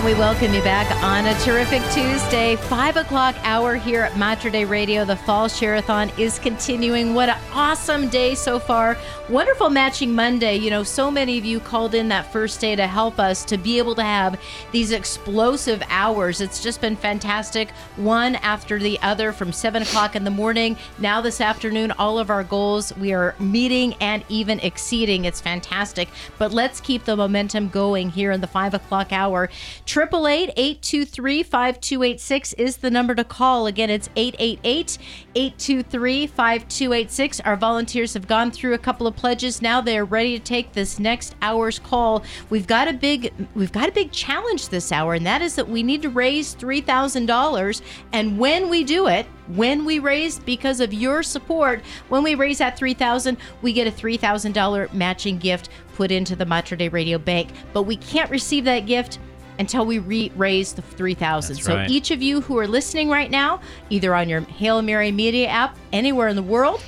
And we welcome you back on a terrific Tuesday, 5 o'clock hour here at Mater Dei Radio. The Fall Share-a-thon is continuing. What an awesome day so far. Wonderful matching Monday. You know, so many of you called in that first day to help us to be able to have these explosive hours. It's just been fantastic, one after the other from 7 o'clock in the morning. Now this afternoon, all of our goals we are meeting and even exceeding. It's fantastic. But let's keep the momentum going here in the 5 o'clock hour. 888 823 5286 is the number to call. Again, it's 888 823 5286. Our volunteers have gone through a couple of pledges. Now they're ready to take this next hour's call. We've got a big we've got a big challenge this hour, and that is that we need to raise three thousand dollars. And when we do it, when we raise because of your support, when we raise that 3000, we get a $3,000 matching gift put into the Mater Dei Radio Bank. But we can't receive that gift until we re- raise the 3000 so right. each of you who are listening right now either on your hail mary media app anywhere in the world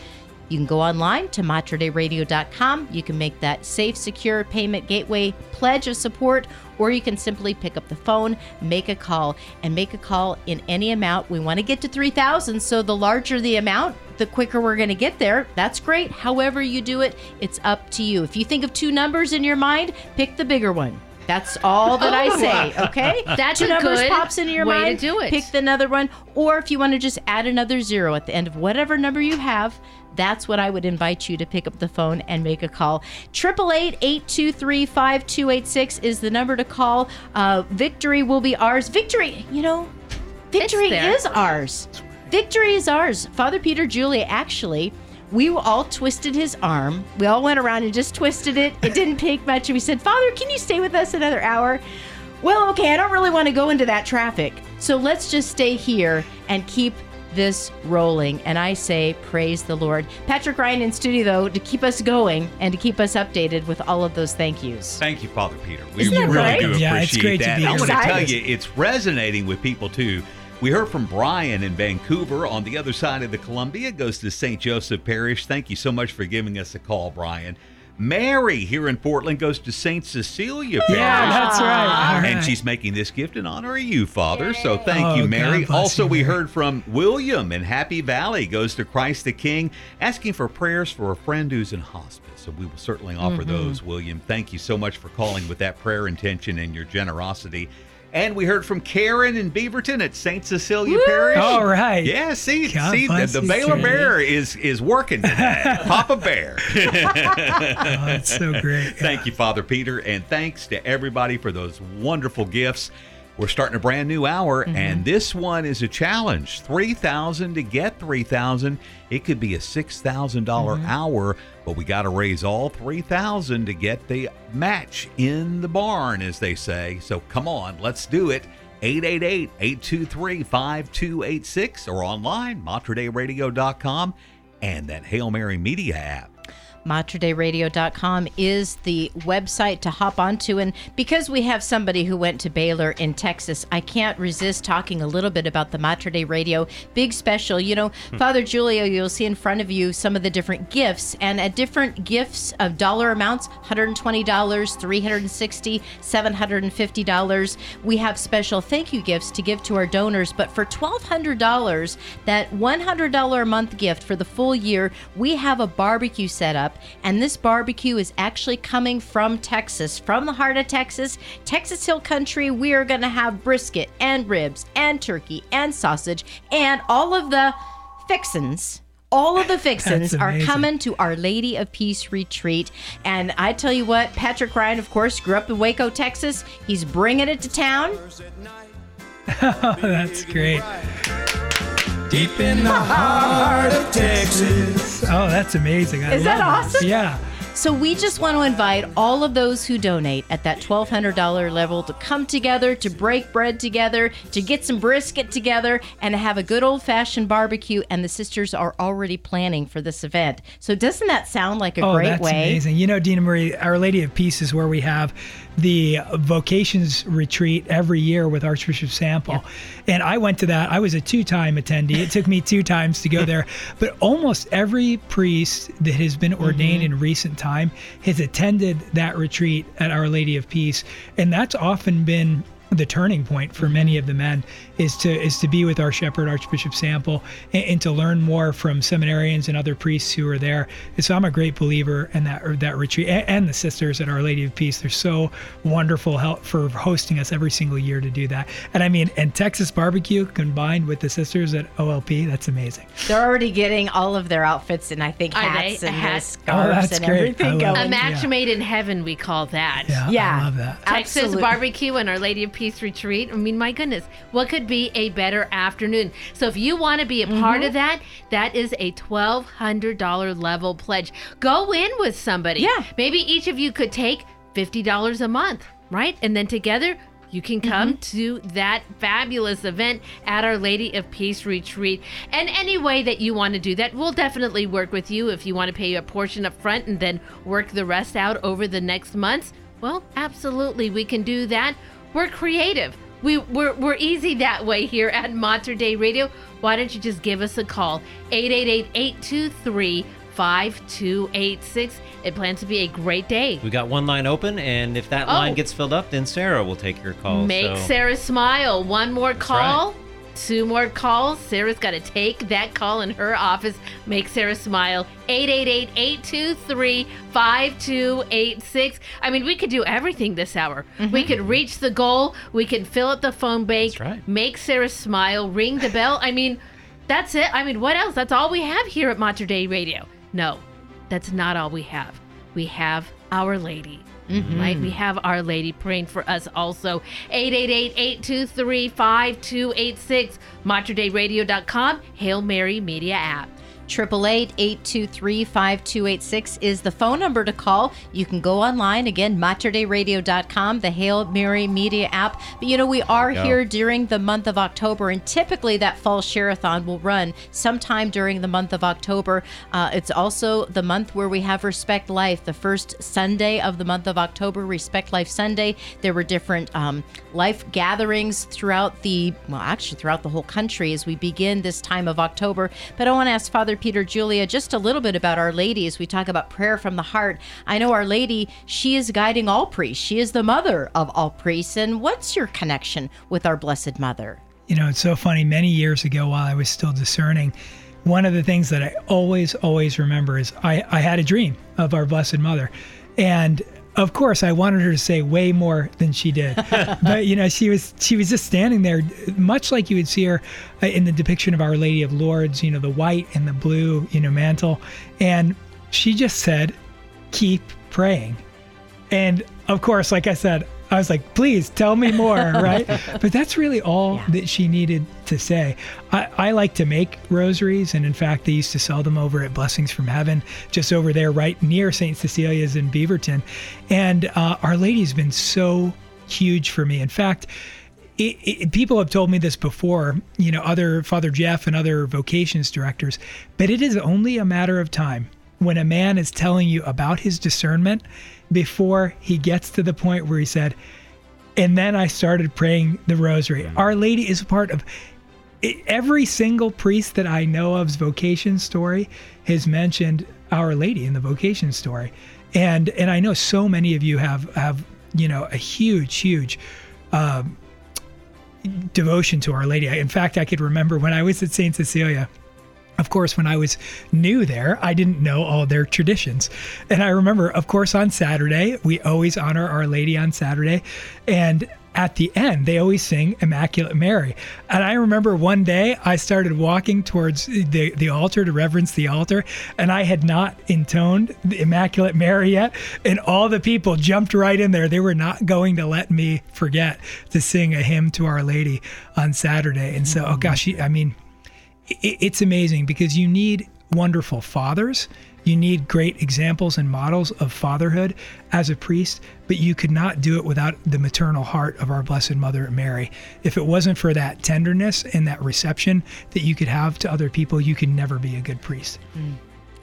you can go online to materdeiradio.com. You can make that safe, secure payment gateway pledge of support, or you can simply pick up the phone, make a call, and make a call in any amount. We want to get to 3,000, so the larger the amount, the quicker we're going to get there. That's great. However, you do it, it's up to you. If you think of two numbers in your mind, pick the bigger one. That's all that I say, okay? That's two a numbers good pops into your way to do it. Pick another one, or if you want to just add another zero at the end of whatever number you have, that's what I would invite you to pick up the phone and make a call. 888-823-5286 is the number to call. Uh, victory will be ours. Victory, you know, victory is ours. Victory is ours. Father Peter Julia actually we all twisted his arm. We all went around and just twisted it. It didn't take much. And we said, Father, can you stay with us another hour? Well, okay, I don't really want to go into that traffic. So let's just stay here and keep this rolling. And I say, praise the Lord. Patrick Ryan in studio, though, to keep us going and to keep us updated with all of those thank yous. Thank you, Father Peter. We Isn't that really great? do appreciate Yeah, it's great to that. be I here. want to tell you, it's resonating with people too. We heard from Brian in Vancouver on the other side of the Columbia, goes to St. Joseph Parish. Thank you so much for giving us a call, Brian. Mary here in Portland goes to St. Cecilia Parish. Yeah, that's right. All And she's making this gift in honor of you, Father. So thank Oh, you, Mary. Also, you, we Mary. heard from William in Happy Valley, goes to Christ the King, asking for prayers for a friend who's in hospice. So we will certainly offer mm-hmm. those, William. Thank you so much for calling with that prayer intention and your generosity. And we heard from Karen in Beaverton at St. Cecilia Parish. All right. Yeah, see, God see, the, the Baylor. Bear is is working today. Papa Bear. Oh, that's so great. Thank you, Father Peter, and thanks to everybody for those wonderful gifts. We're starting a brand new hour, Mm-hmm. and this one is a challenge. Three thousand to get three thousand. It could be a six thousand dollar Mm-hmm. hour, but we got to raise all three thousand to get the match in the barn, as they say. So come on, let's do it. 888-823-5286 or online, materdeiradio.com and that Hail Mary Media app. MaterDeiRadio.com is the website to hop onto. And because we have somebody who went to Baylor in Texas, I can't resist talking a little bit about the Mater Radio big special. You know, hmm. Father Julio, you'll see in front of you some of the different gifts, and at different gifts of dollar amounts $120, $360, $750. We have special thank you gifts to give to our donors. But for $1,200, that $100 a month gift for the full year, we have a barbecue set up. And this barbecue is actually coming from Texas, from the heart of Texas, Texas Hill Country. We are going to have brisket and ribs and turkey and sausage and all of the fixins. All of the fixins are coming to Our Lady of Peace retreat. And I tell you what, Patrick Ryan, of course, grew up in Waco, Texas. He's bringing it to town. Oh, that's great. Deep in the heart of Texas. Oh, that's amazing. I Is that love awesome? Yeah. So we just want to invite all of those who donate at that $1,200 level to come together, to break bread together, to get some brisket together, and to have a good old fashioned barbecue. And the sisters are already planning for this event. So doesn't that sound like a Oh, great that's way? amazing. You know, Dina Marie, Our Lady of Peace is where we have the vocations retreat every year with Archbishop Sample. And I went to that. I was a two time attendee. It took me two times to go there. But almost every priest that has been ordained Mm-hmm. in recent time has attended that retreat at Our Lady of Peace. And that's often been the turning point for mm-hmm. many of the men is to is to be with our shepherd Archbishop Sample and, and, to learn more from seminarians and other priests who are there. And so I'm a great believer in that that retreat and, and, the sisters at Our Lady of Peace. They're so wonderful help for hosting us every single year to do that. And I mean, and Texas barbecue combined with the sisters at OLP, that's amazing. They're already getting all of their outfits and I think hats and hats. Oh, scarves oh, and great. everything going. A match yeah. made in heaven, we call that. Yeah, yeah. I love that. Texas Absolutely. barbecue and Our Lady of Peace retreat. I mean, my goodness, what could be a better afternoon? So if you want to be a part mm-hmm. of that, that is a twelve hundred dollar level pledge. Go in with somebody. Yeah. Maybe each of you could take fifty dollars a month, right? And then together you can come mm-hmm. to that fabulous event at Our Lady of Peace Retreat. And any way that you want to do that, we'll definitely work with you. If you want to pay a portion up front and then work the rest out over the next months, well, absolutely, we can do that. We're creative. We, we're, we're easy that way here at Mater Dei Radio. Why don't you just give us a call? 888 823 5286. It plans to be a great day. We got one line open, and if that oh. line gets filled up, then Sarah will take your call. Make so. Sarah smile. One more call. Right. Two more calls. Sarah's got to take that call in her office. Make Sarah smile. 888 823 5286. I mean, we could do everything this hour. Mm-hmm. We could reach the goal. We can fill up the phone bank. Right. Make Sarah smile. Ring the bell. I mean, that's it. I mean, what else? That's all we have here at Mater Dei Radio. No, that's not all we have. We have Our Lady. Mm-hmm. Right? We have Our Lady praying for us also. 888-823-5286, materdeiradio.com, Hail Mary Media app. 888-823-5286 is the phone number to call. You can go online again, materdeiradio.com, the Hail Mary Media app. But you know, we are here during the month of October, and typically that fall share-a-thon will run sometime during the month of October. Uh, it's also the month where we have Respect Life, the first Sunday of the month of October, Respect Life Sunday. There were different um, life gatherings throughout the, well, actually throughout the whole country as we begin this time of October. But I want to ask Father Peter Julia just a little bit about Our Lady as we talk about prayer from the heart. I know Our Lady, she is guiding all priests. She is the mother of all priests. And what's your connection with our Blessed Mother? You know, it's so funny. Many years ago, while I was still discerning, one of the things that I always, always remember is I, I had a dream of our Blessed Mother. And of course I wanted her to say way more than she did. but you know, she was she was just standing there much like you would see her uh, in the depiction of Our Lady of Lourdes, you know, the white and the blue, you know, mantle. And she just said, "Keep praying." And of course, like I said, I was like, please tell me more, right? but that's really all yeah. that she needed to say. I, I, like to make rosaries, and in fact, they used to sell them over at Blessings from Heaven, just over there, right near St. Cecilia's in Beaverton. And uh, Our Lady's been so huge for me. In fact, it, it, people have told me this before, you know, other Father Jeff and other vocations directors, but it is only a matter of time when a man is telling you about his discernment before he gets to the point where he said, and then I started praying the rosary. Our Lady is a part of every single priest that I know of's vocation story has mentioned Our Lady in the vocation story. And and I know so many of you have have you know a huge huge um, devotion to Our Lady. In fact, I could remember when I was at Saint Cecilia of course, when I was new there, I didn't know all their traditions. And I remember, of course, on Saturday, we always honor Our Lady on Saturday. And at the end, they always sing Immaculate Mary. And I remember one day I started walking towards the, the altar to reverence the altar, and I had not intoned the Immaculate Mary yet. And all the people jumped right in there. They were not going to let me forget to sing a hymn to Our Lady on Saturday. And so, oh gosh, I mean, it's amazing because you need wonderful fathers. You need great examples and models of fatherhood as a priest, but you could not do it without the maternal heart of our Blessed Mother Mary. If it wasn't for that tenderness and that reception that you could have to other people, you could never be a good priest. Mm.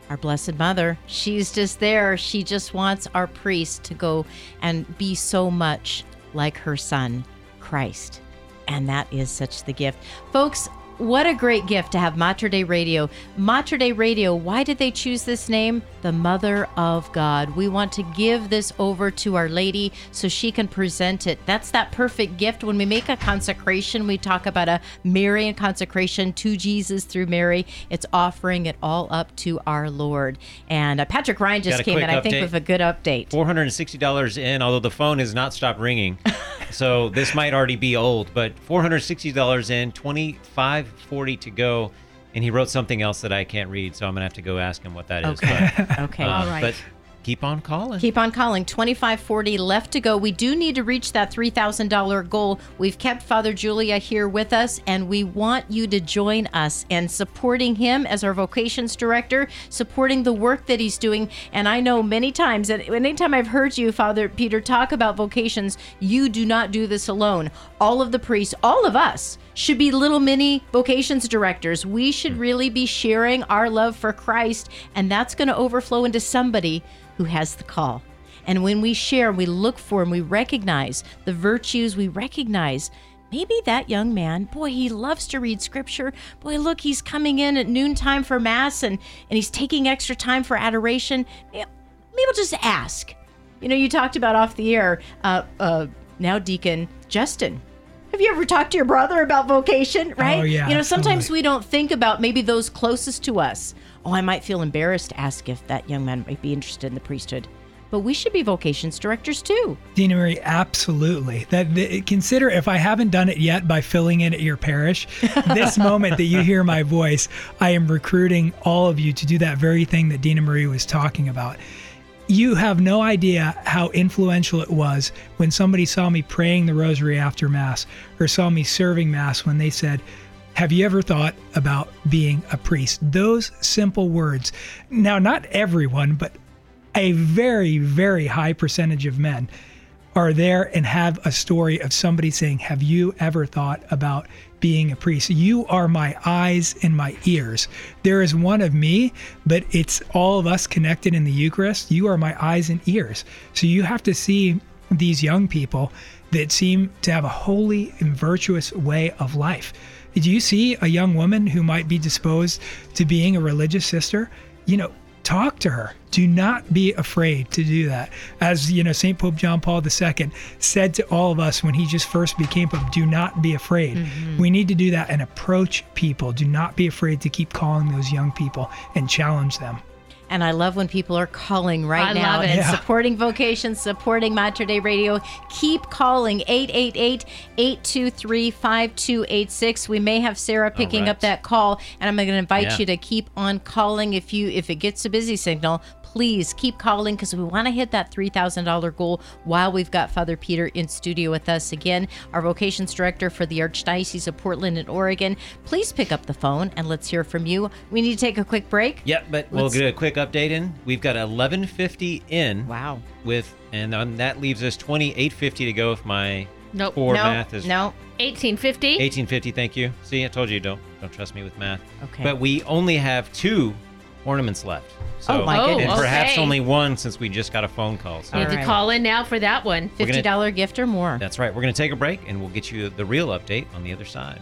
Our Blessed Mother, she's just there. She just wants our priest to go and be so much like her son, Christ. And that is such the gift. Folks, what a great gift to have Mater Dei Radio. Mater Dei Radio, why did they choose this name? The Mother of God. We want to give this over to Our Lady so she can present it. That's that perfect gift. When we make a consecration, we talk about a Marian consecration to Jesus through Mary. It's offering it all up to our Lord. And uh, Patrick Ryan just came in, I think, with a good update. Four hundred and sixty dollars in, although the phone has not stopped ringing, so this might already be old. But four hundred sixty dollars in, twenty five forty to go, and he wrote something else that I can't read, so I'm gonna have to go ask him what that is. Okay. But, Okay. uh, All right. But keep on calling. Keep on calling. 2540 left to go. We do need to reach that $3,000 goal. We've kept Father Julia here with us, and we want you to join us in supporting him as our vocations director, supporting the work that he's doing. And I know many times, and anytime I've heard you, Father Peter, talk about vocations, you do not do this alone. All of the priests, all of us, should be little mini vocations directors. We should really be sharing our love for Christ, and that's going to overflow into somebody who has the call. And when we share, we look for and we recognize the virtues, we recognize maybe that young man, boy, he loves to read scripture. Boy, look, he's coming in at noontime for mass and, and he's taking extra time for adoration. Maybe we'll just ask. You know, you talked about off the air, uh, uh, now Deacon Justin. Have you ever talked to your brother about vocation, oh, right? Oh, yeah, You know, sometimes absolutely. we don't think about maybe those closest to us. Oh, I might feel embarrassed to ask if that young man might be interested in the priesthood. But we should be vocations directors too. Dina Marie, absolutely. That, that- consider if I haven't done it yet by filling in at your parish, this moment that you hear my voice, I am recruiting all of you to do that very thing that Dina Marie was talking about. You have no idea how influential it was when somebody saw me praying the rosary after Mass or saw me serving Mass when they said, Have you ever thought about being a priest? Those simple words. Now, not everyone, but a very, very high percentage of men are there and have a story of somebody saying, Have you ever thought about being a priest? You are my eyes and my ears. There is one of me, but it's all of us connected in the Eucharist. You are my eyes and ears. So you have to see these young people that seem to have a holy and virtuous way of life. Do you see a young woman who might be disposed to being a religious sister? You know, talk to her. Do not be afraid to do that. As you know, St. Pope John Paul II said to all of us when he just first became Pope, do not be afraid. Mm-hmm. We need to do that and approach people. Do not be afraid to keep calling those young people and challenge them. And I love when people are calling right I now love it. and Yeah. supporting vocations, supporting Mater Dei Radio. Keep calling 888 823 5286. We may have Sarah picking right. up that call, and I'm going to invite Yeah. you to keep on calling. If you if it gets a busy signal, please keep calling because we want to hit that $3,000 goal while we've got Father Peter in studio with us again, our vocations director for the Archdiocese of Portland and Oregon. Please pick up the phone and let's hear from you. We need to take a quick break. Yep, but we'll Let's- get a quick update in. We've got 1150 in Wow. with, and um, that leaves us 2850 to go if my Nope. poor no, math is no. 1850. 1850. Thank you. See, I told you don't don't trust me with math. Okay. But we only have two ornaments left. Oh, so, Oh, my Oh, goodness. And perhaps okay. only one since we just got a phone call. So Need All to call in now for that one. We're Fifty gonna- gift or more. that's right. We're going to take a break and we'll get you the real update on the other side.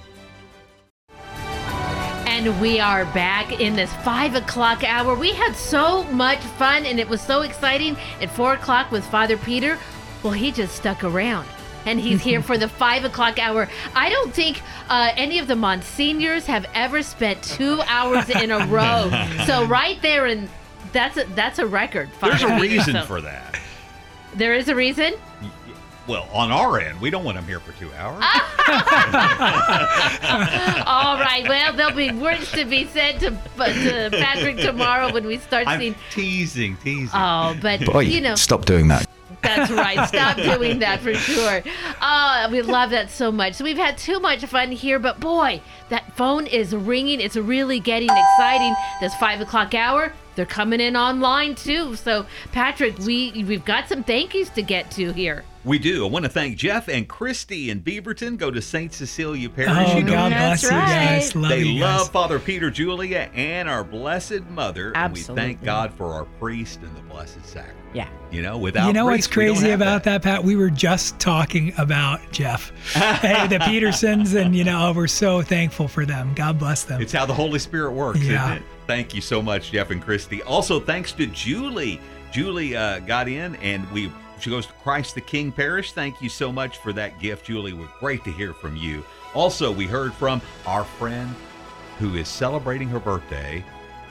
And we are back in this five o'clock hour. We had so much fun and it was so exciting at four o'clock with Father Peter. Well, he just stuck around. And he's here for the five o'clock hour. I don't think uh, any of the Monsignors have ever spent two hours in a row. So right there, and that's a, that's a record. There's a reason So- for that. There is a reason. Well, on our end, we don't want them here for two hours. All right. Well, there'll be words to be said to, to Patrick tomorrow when we start I'm seeing. teasing, teasing. Oh, but Boy, you know, stop doing that. That's right. Stop doing that for sure. Oh, we love that so much. So we've had too much fun here, but boy, that phone is ringing. It's really getting exciting. This five o'clock hour. They're coming in online too. So, Patrick, we we've got some thank yous to get to here. We do. I want to thank Jeff and Christy in Beaverton. Go to St. Cecilia Parish. Oh, You know God That's bless you right. guys. Love they you guys. love Father Peter, Julia, and our Blessed Mother. And we thank God for our priest and the Blessed Sacrament. Yeah. You know, without you know what's priests, we crazy have about that. Pat? We were just talking about Jeff, hey, the Petersons, and you know we're so thankful for them. God bless them. It's how the Holy Spirit works, Yeah. Thank you so much, Jeff and Christy. Also, thanks to Julie. Julie uh, got in, and we she goes to Christ the King Parish. Thank you so much for that gift, Julie. We're great to hear from you. Also, we heard from our friend who is celebrating her birthday.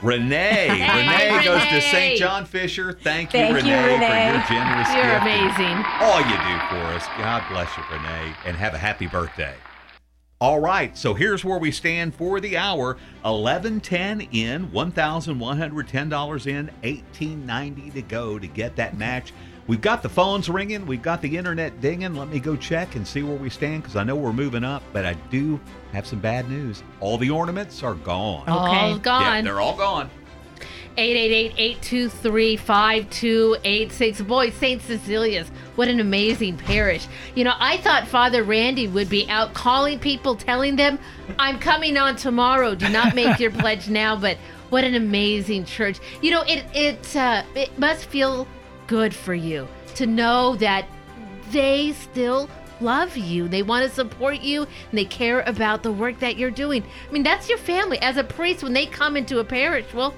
Renee. Renee goes to St. John Fisher. Thank you, Thank you, Renee, Renee. for your generous You're gift and amazing. all you do for us. God bless you, Renee, and have a happy birthday. All right, so here's where we stand for the hour: eleven ten in, one thousand one hundred ten dollars in, eighteen ninety to go to get that match. We've got the phones ringing, we've got the internet dinging. Let me go check and see where we stand because I know we're moving up, but I do have some bad news. All the ornaments are gone. Okay. All Yeah, they're all gone. 888-823-5286. Boy, St. Cecilia's, what an amazing parish. You know, I thought Father Randy would be out calling people, telling them, I'm coming on tomorrow. Do not make your pledge now, but what an amazing church. You know, it it uh, it must feel good for you to know that they still love you. They want to support you and they care about the work that you're doing. I mean, that's your family. As a priest, when they come into a parish, well,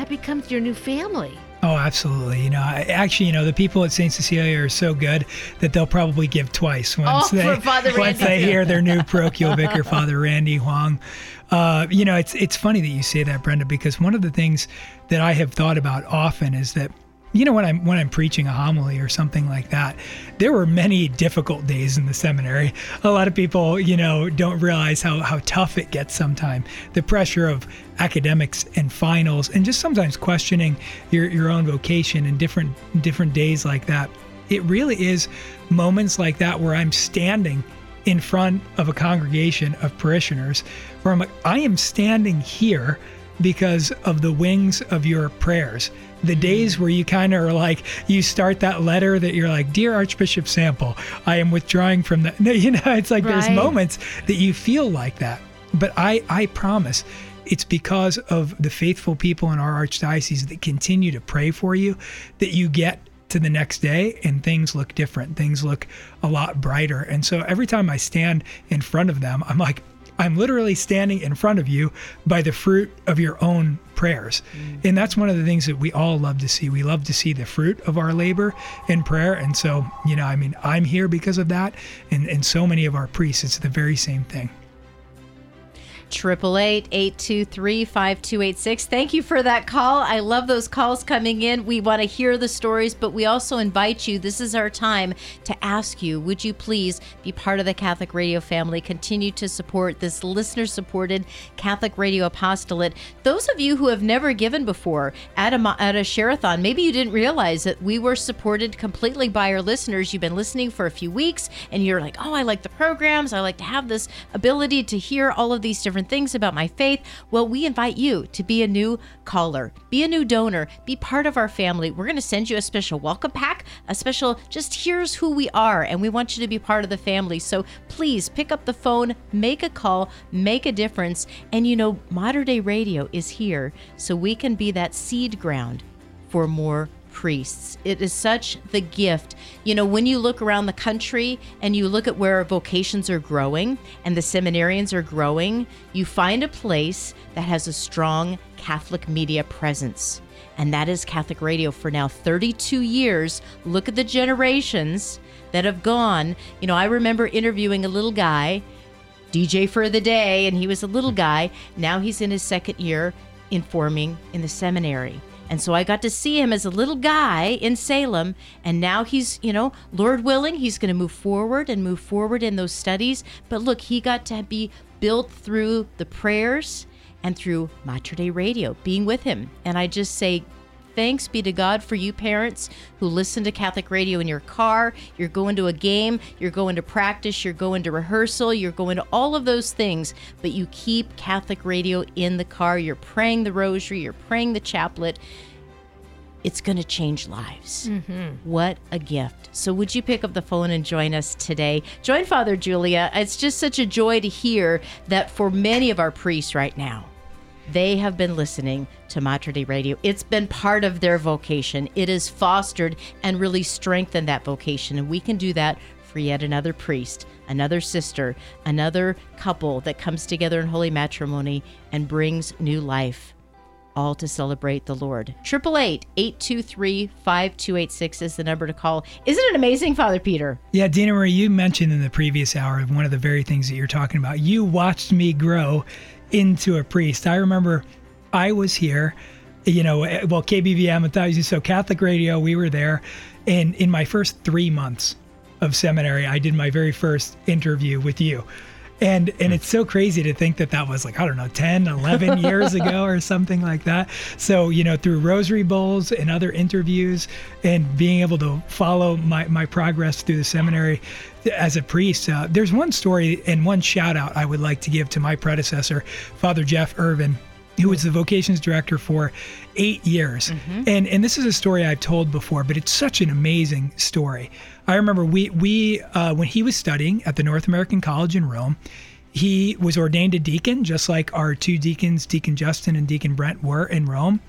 that becomes your new family. Oh, absolutely. You know, I, actually, you know, the people at St. Cecilia are so good that they'll probably give twice once Oh, they once Randy. they hear their new parochial vicar, Father Randy Huang. Uh, you know, it's it's funny that you say that, Brenda, because one of the things that I have thought about often is that you know when I'm when I'm preaching a homily or something like that, there were many difficult days in the seminary. A lot of people, you know, don't realize how how tough it gets sometimes. The pressure of academics and finals and just sometimes questioning your your own vocation and different different days like that. It really is moments like that where I'm standing in front of a congregation of parishioners where I'm like, I am standing here because of the wings of your prayers. The days where you kind of are like, you start that letter that you're like, Dear Archbishop Sample, I am withdrawing from the. You know, it's like there's moments that you feel like that. But I, I promise it's because of the faithful people in our archdiocese that continue to pray for you that you get to the next day and things look different. Things look a lot brighter. And so every time I stand in front of them, I'm like, I'm literally standing in front of you by the fruit of your own prayers. Mm. And that's one of the things that we all love to see. We love to see the fruit of our labor in prayer. And so, you know, I mean, I'm here because of that. And, and so many of our priests, it's the very same thing. 888-823-5286. Thank you for that call. I love those calls coming in. We want to hear the stories, but we also invite you. This is our time to ask you, would you please be part of the Catholic Radio family? Continue to support this listener-supported Catholic Radio apostolate. Those of you who have never given before at a at a share-a-thon, maybe you didn't realize that we were supported completely by our listeners. You've been listening for a few weeks and you're like, "Oh, I like the programs. I like to have this ability to hear all of these different things about my faith." Well, we invite you to be a new caller, be a new donor, be part of our family. We're going to send you a special welcome pack, a special just here's who we are, and we want you to be part of the family. So please pick up the phone, make a call, make a difference. And you know, Mater Dei Radio is here so we can be that seed ground for more priests. It is such the gift. You know, when you look around the country and you look at where vocations are growing and the seminarians are growing, you find a place that has a strong Catholic media presence. And that is Catholic Radio for now 32 years. Look at the generations that have gone. You know, I remember interviewing a little guy DJ for the day, and he was a little guy. Now he's in his second year informing in the seminary. And so I got to see him as a little guy in Salem, and now he's, you know, Lord willing, he's going to move forward and move forward in those studies. But look, he got to be built through the prayers and through Mater Dei Radio, being with him. And I just say, Thanks be to God for you parents who listen to Catholic radio in your car. You're going to a game, you're going to practice, you're going to rehearsal, you're going to all of those things, but you keep Catholic radio in the car. You're praying the rosary, you're praying the chaplet. it's going to change lives. Mm-hmm. What a gift. So, would you pick up the phone and join us today? Join Father Julia. It's just such a joy to hear that for many of our priests right now, they have been listening to Mater Dei Radio. It's been part of their vocation. It has fostered and really strengthened that vocation. And we can do that for yet another priest, another sister, another couple that comes together in holy matrimony and brings new life all to celebrate the Lord. 888 823 5286 is the number to call. Isn't it amazing, Father Peter? Yeah, Dina Marie, you mentioned in the previous hour one of the very things that you're talking about. You watched me grow into a priest. I remember I was here, you know, eh, well, KBVM, So Catholic Radio, we were there. And in my first three months of seminary, I did my very first interview with you. And and it's so crazy to think that that was like, I don't know, 10, 11 years ago or something like that. So, you know, through Rosary Bowls and other interviews and being able to follow my, my progress through the seminary as a priest, uh, there's one story and one shout out I would like to give to my predecessor, Father Jeff Eirvin, who was the vocations director for eight years. And and this is a story I've told before, but it's such an amazing story. I remember we we uh, when he was studying at the North American College in Rome, he was ordained a deacon, just like our two deacons, Deacon Justin and Deacon Brent, were in Rome.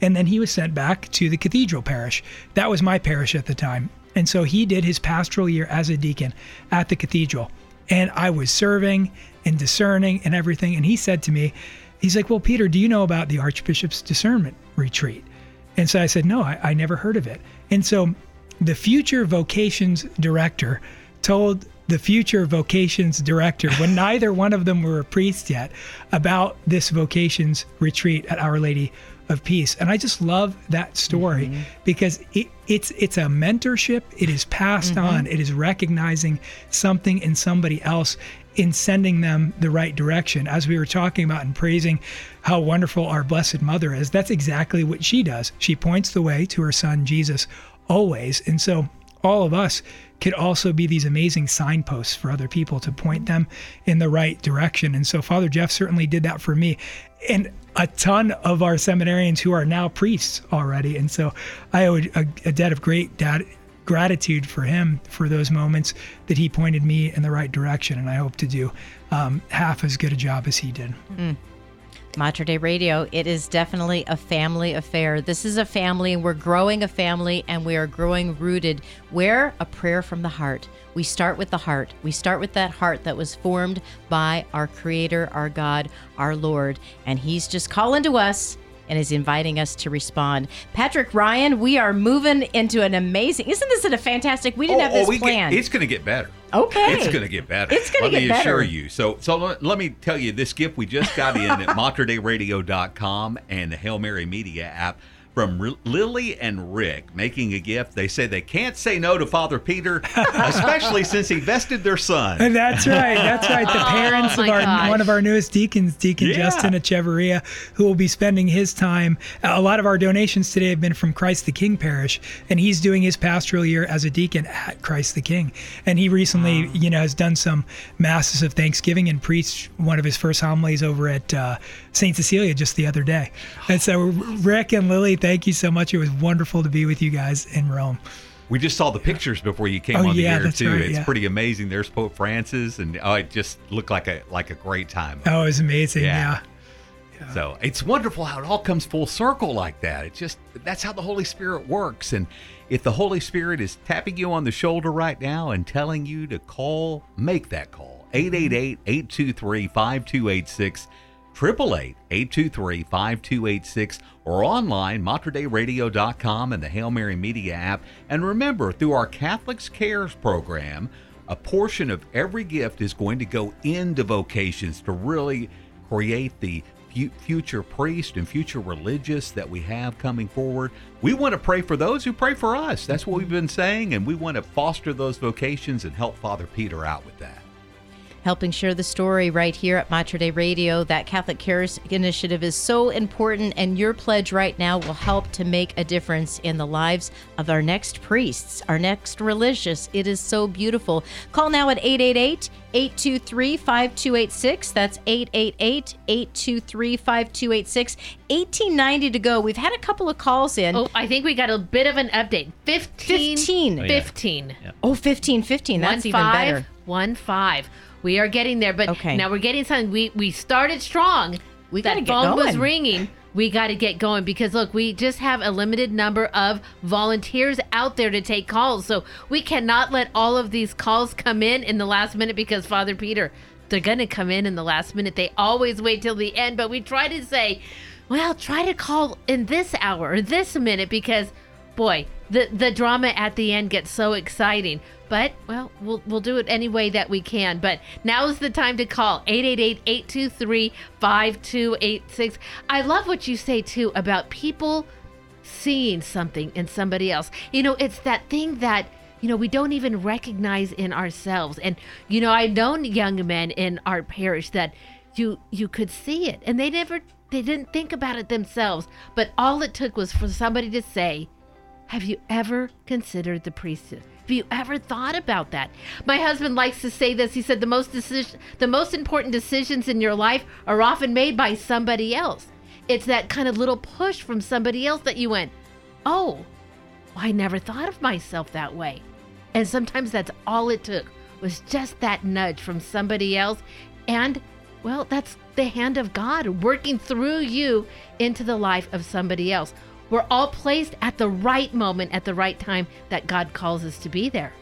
And then he was sent back to the cathedral parish. That was my parish at the time. And so he did his pastoral year as a deacon at the cathedral. And I was serving and discerning and everything. And he said to me, he's like, Well, Peter, do you know about the Archbishop's discernment retreat? And so I said, No, I, I never heard of it. And so the future vocations director told the future vocations director, when neither one of them were a priest yet, about this vocations retreat at Our Lady of Peace. And I just love that story mm-hmm. because it, it's it's a mentorship. It is passed mm-hmm. on. It is recognizing something in somebody else in sending them the right direction. As we were talking about and praising how wonderful our Blessed Mother is, that's exactly what she does. She points the way to her son Jesus always. And so all of us could also be these amazing signposts for other people to point them in the right direction. And so Father Jeff certainly did that for me. And a ton of our seminarians who are now priests already. And so I owe a, a debt of great dad, gratitude for him for those moments that he pointed me in the right direction. And I hope to do um, half as good a job as he did. Mater Dei Radio, it is definitely a family affair. This is a family, and we're growing a family, and we are growing rooted. Where? A prayer from the heart. We start with the heart. We start with that heart that was formed by our Creator, our God, our Lord. And He's just calling to us and is inviting us to respond. Patrick Ryan, we are moving into an amazing. Isn't this a fantastic? We didn't oh, have this Oh, get- it's going to get better. Okay. It's going to get better. It's gonna get better. let me assure you. So, so let, let me tell you this gift we just got in at materdeiradio.com and the Hail Mary Media app from R- Lily and Rick making a gift. They say they can't say no to Father Peter, especially since he vested their son. And that's right. That's right. The parents Oh of our gosh. one of our newest deacons, Deacon Yeah. Justin Echeverria, who will be spending his time. A lot of our donations today have been from Christ the King Parish, and he's doing his pastoral year as a deacon at Christ the King. And he recently, you know, has done some masses of Thanksgiving and preached one of his first homilies over at uh, Saint Cecilia just the other day. And so, Rick and Lily, thank you so much. It was wonderful to be with you guys in Rome. We just saw the pictures before you came Oh, on the yeah, air too. right, it's yeah. pretty amazing. There's Pope Francis, and oh, it just looked like a like a great time. Oh, it was amazing. Yeah. yeah. So it's wonderful how it all comes full circle like that. It's just that's how the Holy Spirit works. And if the Holy Spirit is tapping you on the shoulder right now and telling you to call, make that call. 888-823-5286, 888-823-5286, or online, materdeiradio.com and the Hail Mary Media app. And remember, through our Catholics Cares program, a portion of every gift is going to go into vocations to really create the future priest and future religious that we have coming forward. We want to pray for those who pray for us. That's what we've been saying, and we want to foster those vocations and help Father Peter out with that. Helping share the story right here at Mater Dei Radio. That Catholic Cares initiative is so important, and your pledge right now will help to make a difference in the lives of our next priests, our next religious. It is so beautiful. Call now at 888 823 5286. That's 888 823 5286. 1890 to go. We've had a couple of calls in. Oh, I think we got a bit of an update. 15. 15. Oh, yeah. 15. Oh, 15, 15. That's one even five, better. One five. We are getting there, but Okay. now we're getting something. We we started strong. We that gotta get phone was ringing. We got to get going because look, we just have a limited number of volunteers out there to take calls, so we cannot let all of these calls come in in the last minute because Father Peter, they're gonna come in in the last minute. They always wait till the end, but we try to say, well, try to call in this hour or this minute because boy, the the drama at the end gets so exciting. But well, we'll we'll do it any way that we can. But now is the time to call 888-823-5286. I love what you say too about people seeing something in somebody else. You know, it's that thing that you know we don't even recognize in ourselves. And you know, I've known young men in our parish that you you could see it and they never they didn't think about it themselves. But all it took was for somebody to say, have you ever considered the priesthood? Have you ever thought about that? My husband likes to say this. He said the most decision, the most important decisions in your life are often made by somebody else. It's that kind of little push from somebody else that you went, "Oh, I never thought of myself that way." And sometimes that's all it took was just that nudge from somebody else and well, that's the hand of God working through you into the life of somebody else. We're all placed at the right moment, at the right time that God calls us to be there.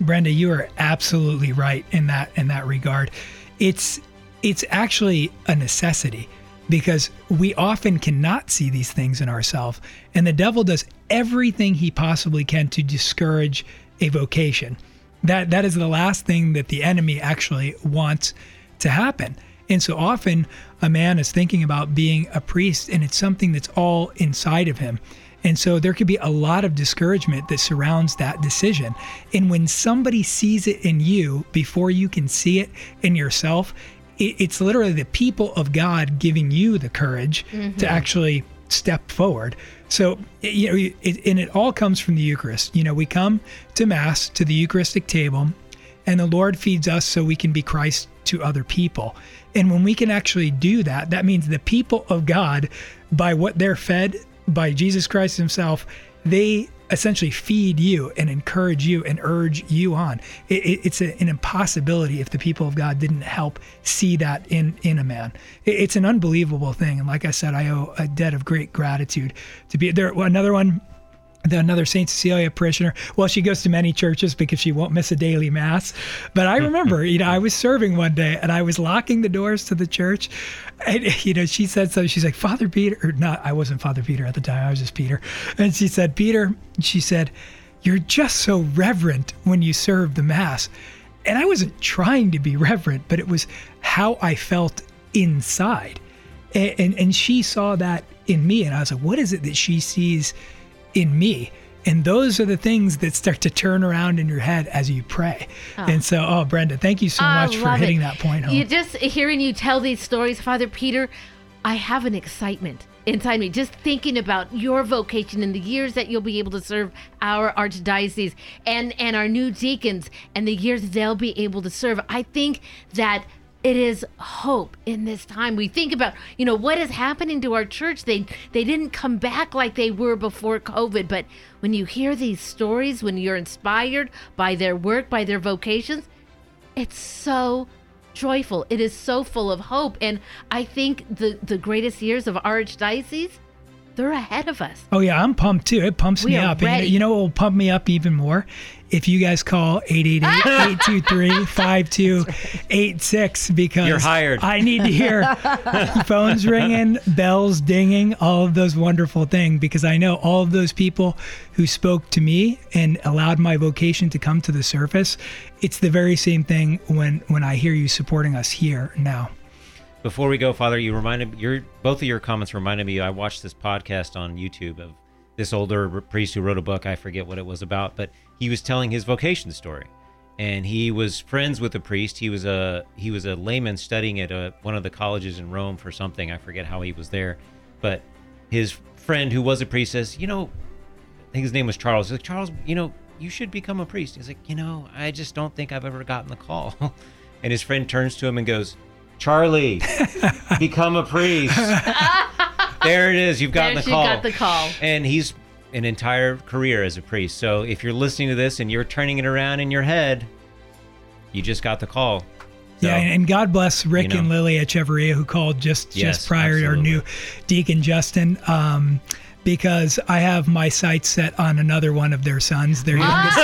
Brenda, you are absolutely right in that in that regard. It's it's actually a necessity because we often cannot see these things in ourselves and the devil does everything he possibly can to discourage a vocation. That that is the last thing that the enemy actually wants to happen. And so often a man is thinking about being a priest and it's something that's all inside of him. And so there could be a lot of discouragement that surrounds that decision. And when somebody sees it in you before you can see it in yourself, it's literally the people of God giving you the courage to mm-hmm. actually step forward. So, you know, it, and it all comes from the Eucharist. You know, we come to Mass, to the Eucharistic table, and the Lord feeds us so we can be Christ to other people. And when we can actually do that, that means the people of God, by what they're fed by Jesus Christ Himself, they essentially feed you and encourage you and urge you on. It, it- it's a, an impossibility if the people of God didn't help see that in in a man. It- it's an unbelievable thing, and like I said, I owe a debt of great gratitude to be there. Another one the another Saint Cecilia parishioner. Well, she goes to many churches because she won't miss a daily mass. But I remember, you know, I was serving one day and I was locking the doors to the church, and you know, she said something. She's like, Father Peter, or not? I wasn't Father Peter at the time. I was just Peter. And she said, Peter, she said, you're just so reverent when you serve the mass. And I wasn't trying to be reverent, but it was how I felt inside. And, and, and she saw that in me. And I was like, what is it that she sees in me? And those are the things that start to turn around in your head as you pray. And so, oh, Brenda, thank you so I much for hitting it. that point home. You just hearing you tell these stories, Father Peter, I have an excitement inside me just thinking about your vocation and the years that you'll be able to serve our archdiocese and and our new deacons and the years they'll be able to serve. I think that it is hope in this time. We think about, you know, what is happening to our church. They they didn't come back like they were before COVID, but when you hear these stories, when you're inspired by their work, by their vocations, it's so joyful. It is so full of hope. And I think the, the greatest years of our archdiocese, they're ahead of us. Oh yeah, I'm pumped too. It pumps We me up. And you know, ready. you know what will pump me up even more? If you guys call 888-823-5286 because You're hired. I need to hear phones ringing, bells dinging, all of those wonderful things because I know all of those people who spoke to me and allowed my vocation to come to the surface. It's the very same thing when when I hear you supporting us here now. Before we go, Father, you reminded your both of your comments reminded me. I watched this podcast on YouTube of this older priest who wrote a book. I forget what it was about, but he was telling his vocation story, and he was friends with a priest. He was a he was a layman studying at a, one of the colleges in Rome for something. I forget how he was there, but his friend who was a priest says, you know, I think his name was Charles. He's like Charles, you know, you should become a priest. He's like, you know, I just don't think I've ever gotten the call. and his friend turns to him and goes, Charlie, become a priest. there it is. You've gotten There the she call. got the call. And he's an entire career as a priest. So if you're listening to this and you're turning it around in your head, you just got the call. So, Yeah, and and God bless Rick you and know. Lily Echeverria who called just Yes, just prior to our new deacon Justin. Um, because I have my sights set on another one of their sons, their ah. youngest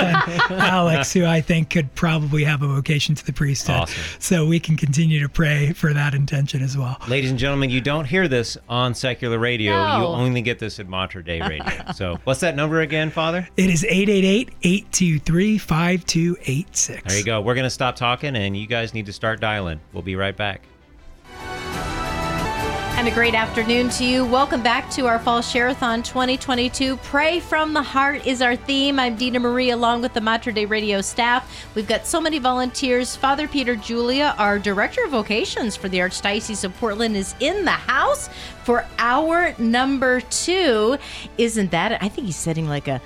son, Alex, who I think could probably have a vocation to the priesthood. Awesome. So we can continue to pray for that intention as well. Ladies and gentlemen, you don't hear this on secular radio. You only get this at Mater Dei Radio. so, what's that number again, Father? It is 888-823-5286. There you go. We're going to stop talking and you guys need to start dialing. We'll be right back. And a great afternoon to you. Welcome back to our Fall Share-a-thon 2022. Pray from the Heart is our theme. I'm Dina Marie along with the Mater Dei Radio staff. We've got so many volunteers. Father Peter Julia, our Director of Vocations for the Archdiocese of Portland, is in the house for our number two. Isn't that? I think he's setting like a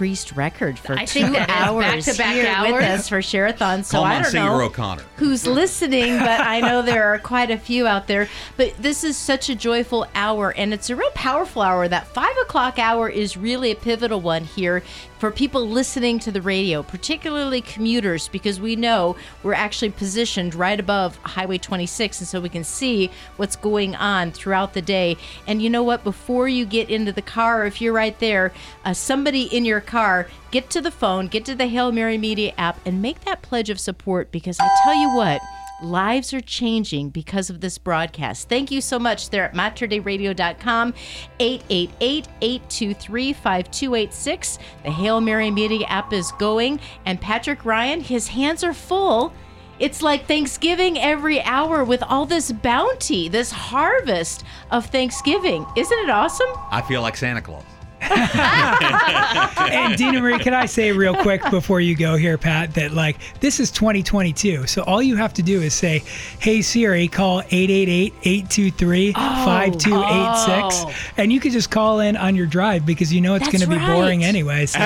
priest record for I two think that is hours back-to-back here with hours. us for Share-a-thon. So Call I don't Monsignor know O'Connor. who's listening, but I know there are quite a few out there. But this is such a joyful hour, and it's a real powerful hour. That five o'clock hour is really a pivotal one here for people listening to the radio, particularly commuters, because we know we're actually positioned right above Highway 26, and so we can see what's going on throughout the day. And you know what? Before you get into the car, if you're right there, uh, somebody in your car, get to the phone, get to the Hail Mary Media app, and make that pledge of support because I tell you what, lives are changing because of this broadcast. Thank you so much there at materdeiradio.com, 888-823-5286. The Hail Mary Media app is going, and Patrick Ryan, his hands are full. It's like Thanksgiving every hour with all this bounty, this harvest of Thanksgiving. Isn't it awesome? I feel like Santa Claus. and Dina Marie, can I say real quick before you go here, Pat, that like this is 2022. So all you have to do is say, Hey Siri, call 888-823-5286. And you can just call in on your drive because you know it's That's going to be boring anyway. So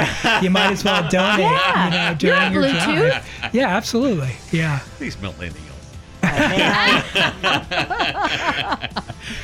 you might as well donate Yeah. you know, during have your Bluetooth? drive. Yeah, absolutely. Yeah. These millennials.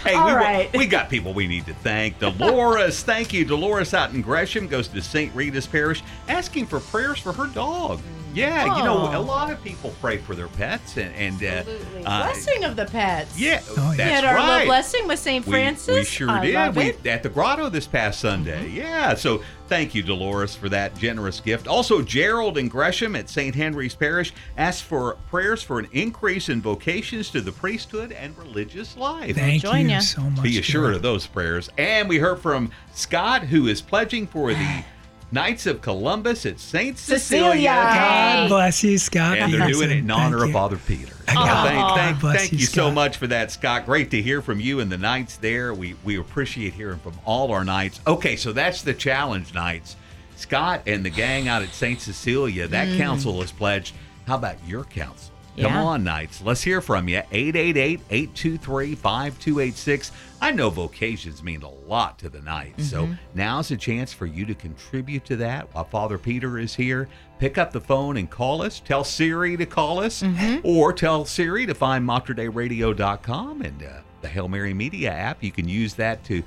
Hey, All we, right. we got people we need to thank. Dolores, thank you. Dolores out in Gresham goes to St. Rita's Parish asking for prayers for her dog. Yeah, you know, a lot of people pray for their pets and, and uh, uh, Blessing of the pets. yeah, Oh, yeah. We that's had our right. little blessing with St. Francis. We, sure I did. We. Mm-hmm. at the grotto this past Sunday. Yeah. So thank you, Dolores, for that generous gift. Also, Gerald and Gresham at St. Henry's Parish asked for prayers for an increase in vocations to the priesthood and religious life. Thank join you ya. so much. Be assured Gerald. of those prayers. And we heard from Scott, who is pledging for the Knights of Columbus at St. Cecilia. Cecilia. God bless you, Scott. And they're doing it in honor Thank of you. Father Peter. So thank thank, Bless thank you, you so much for that, Scott. Great to hear from you and the Knights there. We we appreciate hearing from all our Knights. Okay, so that's the challenge Knights. Scott and the gang out at St. Cecilia, that hmm. council is pledged. How about your council? Come Yeah. on, Knights. Let's hear from you. 888-823-5286. I know vocations mean a lot to the Knights. So now's a chance for you to contribute to that while Father Peter is here. Pick up the phone and call us. Tell Siri to call us or tell Siri to find materdeiradio.com and uh, the Hail Mary Media app. You can use that to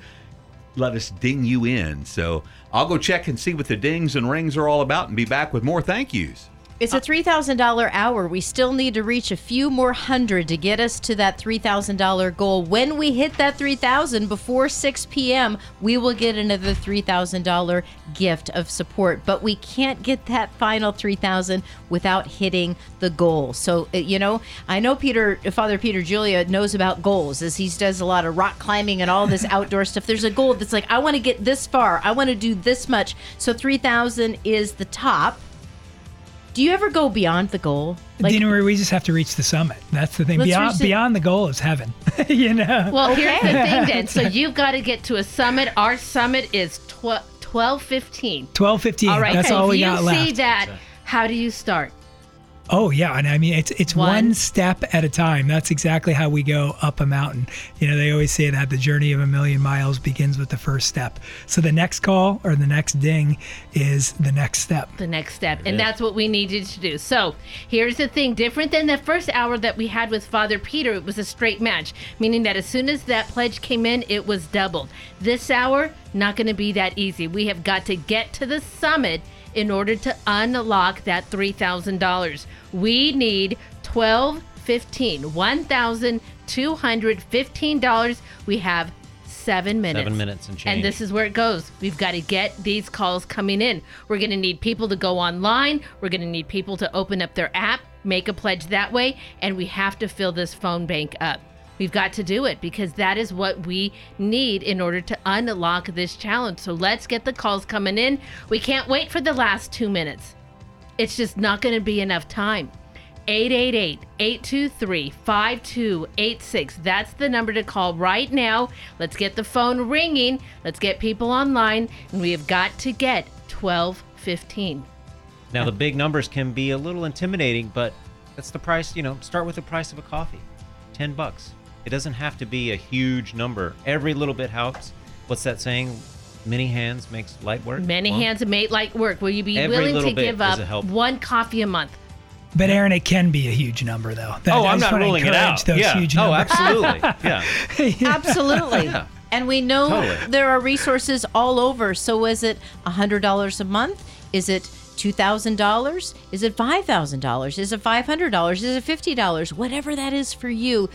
let us ding you in. So I'll go check and see what the dings and rings are all about and be back with more thank yous. It's a $3,000 hour. We still need to reach a few more hundred to get us to that $3,000 goal. When we hit that 3000 before 6 p.m., we will get another $3,000 gift of support. But we can't get that final 3000 without hitting the goal. So, uh, you know, I know Peter, Father Peter Julia knows about goals as he does a lot of rock climbing and all this outdoor stuff. There's a goal that's like, I want to get this far. I want to do this much. So 3000 is the top. Do you ever go beyond the goal? Dina Marie, we just have to reach the summit. That's the thing. Beyond the- beyond the goal is heaven. you know. Well, Okay. here's the thing then. So you've got to get to a summit. Our summit is tw- 1215. Twelve fifteen. All right. That's so all if we you got see that, how do you start? Oh yeah, and I mean it's it's one. One. step at a time. That's exactly how we go up a mountain. You know, they always say that the journey of a million miles begins with the first step. So the next call or the next ding is the next step. the next step. And that's what we needed to do. So here's the thing different than the first hour that we had with Father Peter, it was a straight match, meaning that as soon as that pledge came in, it was doubled. This hour, not going to be that easy. We have got to get to the summit in order to unlock that $3,000. We need 12 15 $1,215. We have seven minutes. Seven minutes and change. And this is where it goes. We've got to get these calls coming in. We're going to need people to go online. We're going to need people to open up their app, make a pledge that way, and we have to fill this phone bank up. We've got to do it because that is what we need in order to unlock this challenge. So let's get the calls coming in. We can't wait for the last two minutes. It's just not going to be enough time. 888 823 5286. That's the number to call right now. Let's get the phone ringing. Let's get people online. And we have got to get 1215. Now the big numbers can be a little intimidating, but that's the price. You know, start with the price of a coffee, ten bucks. It doesn't have to be a huge number. Every little bit helps. What's that saying? Many hands makes light work. Many Well, hands make light work. Will you be Every willing to give up one coffee a month? But Eirvin, it can be a huge number though. That- Oh, I I'm just not ruling it out. Those yeah. huge oh, numbers. absolutely. yeah. Absolutely. Yeah. And we know Totally. there are resources all over. So is it $100 a month? Is it $2,000? Is it $5,000? Is it $500? Is it $50? Whatever that is for you,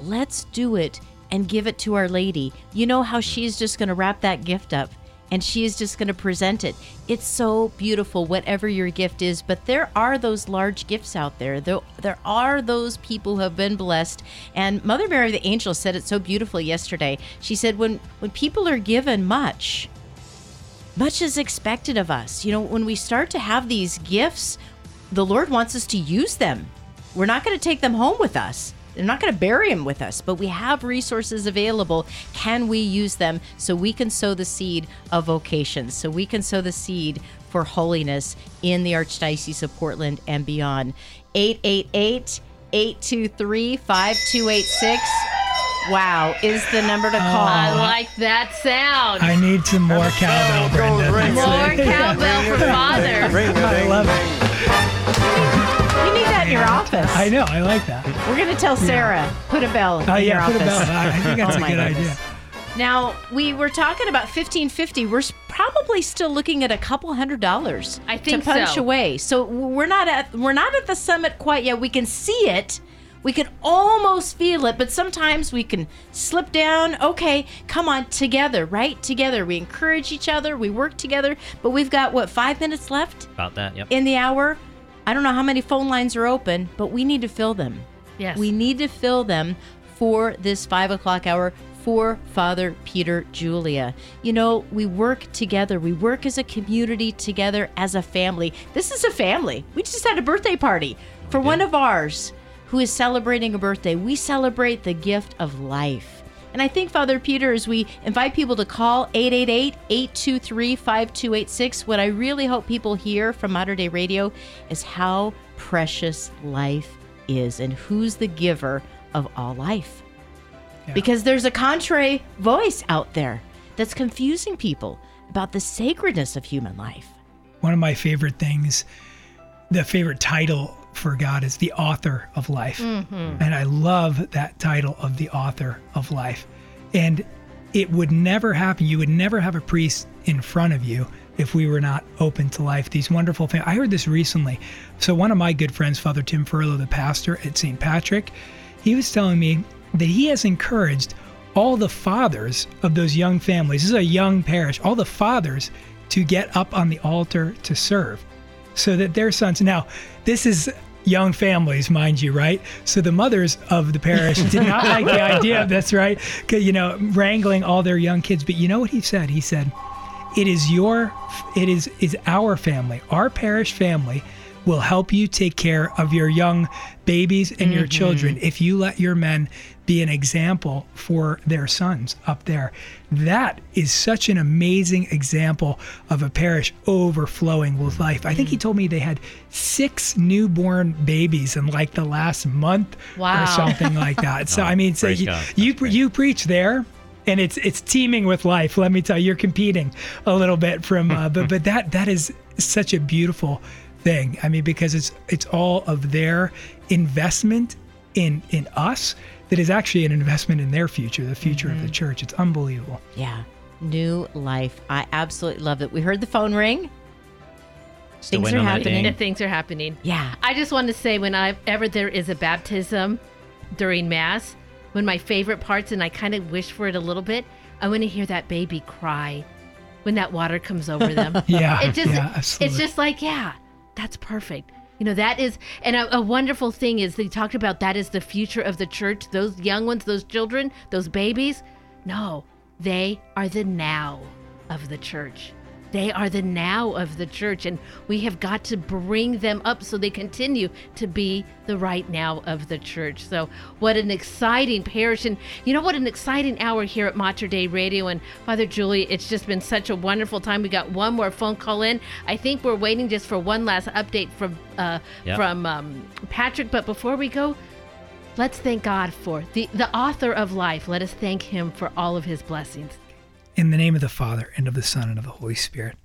let's do it and give it to Our Lady. You know how she's just going to wrap that gift up and she is just going to present it. It's so beautiful, whatever your gift is. But there are those large gifts out there. There, there are those people who have been blessed. And Mother Mary the Angel said it so beautifully yesterday. She said, when when people are given much, much is expected of us. You know, when we start to have these gifts, the Lord wants us to use them. We're not going to take them home with us. They're not going to bury them with us, but we have resources available. Can we use them so we can sow the seed of vocations, so we can sow the seed for holiness in the Archdiocese of Portland and beyond? 888 823 5286. Wow, is the number to call. I like that sound. I need some more cowbell, Brenda. More cowbell for Father. I love it. You need that in your office. I know. I like that. We're going to tell Sarah, put a bell oh, in Oh your yeah, put a bell. I I think that's Oh a my good goodness. idea. Now, we were talking about 1550. We're s- probably still looking at a couple hundred dollars I think to punch so. away. So we're not at we're not at the summit quite yet. We can see it. We can almost feel it, but sometimes we can slip down. Okay, come on, together, right? Together. We encourage each other, we work together, but we've got what, 5 minutes left About that. Yep. in the hour? I don't know how many phone lines are open, but we need to fill them. Yes. We need to fill them for this five o'clock hour for Father Peter Julia. You know, we work together. We work as a community together as a family. This is a family. We just had a birthday party for one of ours who is celebrating a birthday. We celebrate the gift of life. And I think, Father Peter, as we invite people to call 888 823 5286, what I really hope people hear from Mater Dei Radio is how precious life is and who's the giver of all life. Because there's a contrary voice out there that's confusing people about the sacredness of human life. One of my favorite things, the favorite title for God is the author of life. Mm-hmm. And I love that title of the author of life. And it would never happen. You would never have a priest in front of you if we were not open to life. These wonderful things. I heard this recently. So, one of my good friends, Father Tim Furlow, the pastor at St. Patrick, he was telling me that he has encouraged all the fathers of those young families. This is a young parish, all the fathers to get up on the altar to serve so that their sons. Now, this is young families, mind you, right? So the mothers of the parish did not like the idea of this, right? You know, wrangling all their young kids. But you know what he said? He said, "It is your, it is is our family, our parish family. will help you take care of your young babies and your mm-hmm. children if you let your men be an example for their sons up there. That is such an amazing example of a parish overflowing with life. I think he told me they had six newborn babies in like the last month Wow. or something like that. So I mean, so you you, great. you preach there and it's it's teeming with life. Let me tell you, you're competing a little bit from, uh, but but that that is such a beautiful thing. I mean, because it's it's all of their investment in in us that is actually an investment in their future, the future of the mm-hmm. church. It's unbelievable. Yeah. New life. I absolutely love it. We heard the phone ring. Still Things are happening. ding. Things are happening. Yeah. I just want to say, whenever there is a baptism during Mass, one of my favorite parts, and I kind of wish for it a little bit, I want to hear that baby cry when that water comes over them. Yeah, it just, yeah, it's just like, yeah, that's perfect. You know, that is, and a, a wonderful thing is they talked about that is the future of the church. Those young ones, those children, those babies, no, they are the now of the church. They are the now of the church, and we have got to bring them up so they continue to be the right now of the church. So, what an exciting parish, and you know what, an exciting hour here at Mater Dei Radio. And Father Julia, it's just been such a wonderful time. We got one more phone call in. I think we're waiting just for one last update from uh, Yep. from um, Patrick. But before we go, let's thank God for the the author of life. Let us thank Him for all of His blessings. In the name of the Father, and of the Son, and of the Holy Spirit.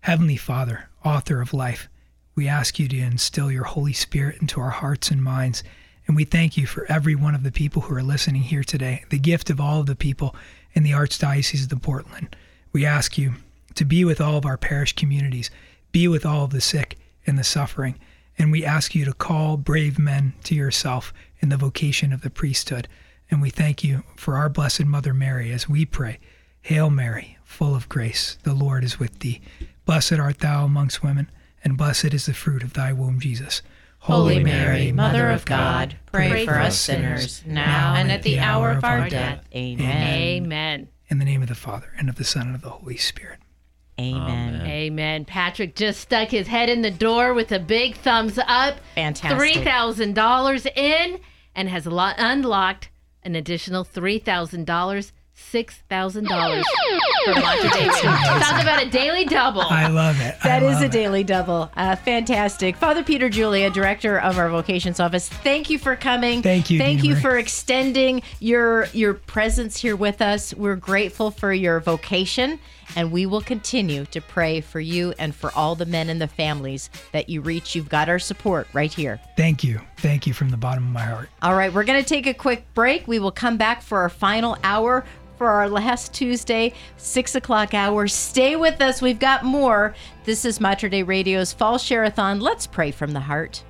Heavenly Father, author of life, we ask you to instill your Holy Spirit into our hearts and minds. And we thank you for every one of the people who are listening here today, the gift of all of the people in the Archdiocese of Portland. We ask you to be with all of our parish communities, be with all of the sick and the suffering. And we ask you to call brave men to yourself in the vocation of the priesthood. And we thank you for our Blessed Mother Mary as we pray. Hail Mary, full of grace, the Lord is with thee. Blessed art thou amongst women, and blessed is the fruit of thy womb, Jesus. Holy Mary, Mother of God, pray for us sinners, now and at the hour of our death. Amen. Amen. In the name of the Father, and of the Son, and of the Holy Spirit. Amen. Amen. Patrick just stuck his head in the door with a big thumbs up. Fantastic. Three thousand dollars in, and has lo- unlocked an additional three thousand dollars, six thousand dollars for Mater Dei. Talk about a daily double. I love it. I That is love a it. daily double. Uh, fantastic. Father Peter Julia, director of our vocations office, thank you for coming. Thank you, Thank Dina you for extending your your presence here with us. We're grateful for your vocation, and we will continue to pray for you and for all the men and the families that you reach. You've got our support right here. Thank you. Thank you from the bottom of my heart. All right, we're going to take a quick break. We will come back for our final hour for our last Tuesday, six o'clock hour. Stay with us. We've got more. This is Mater Dei Radio's Fall Share-a-thon. Let's pray from the heart.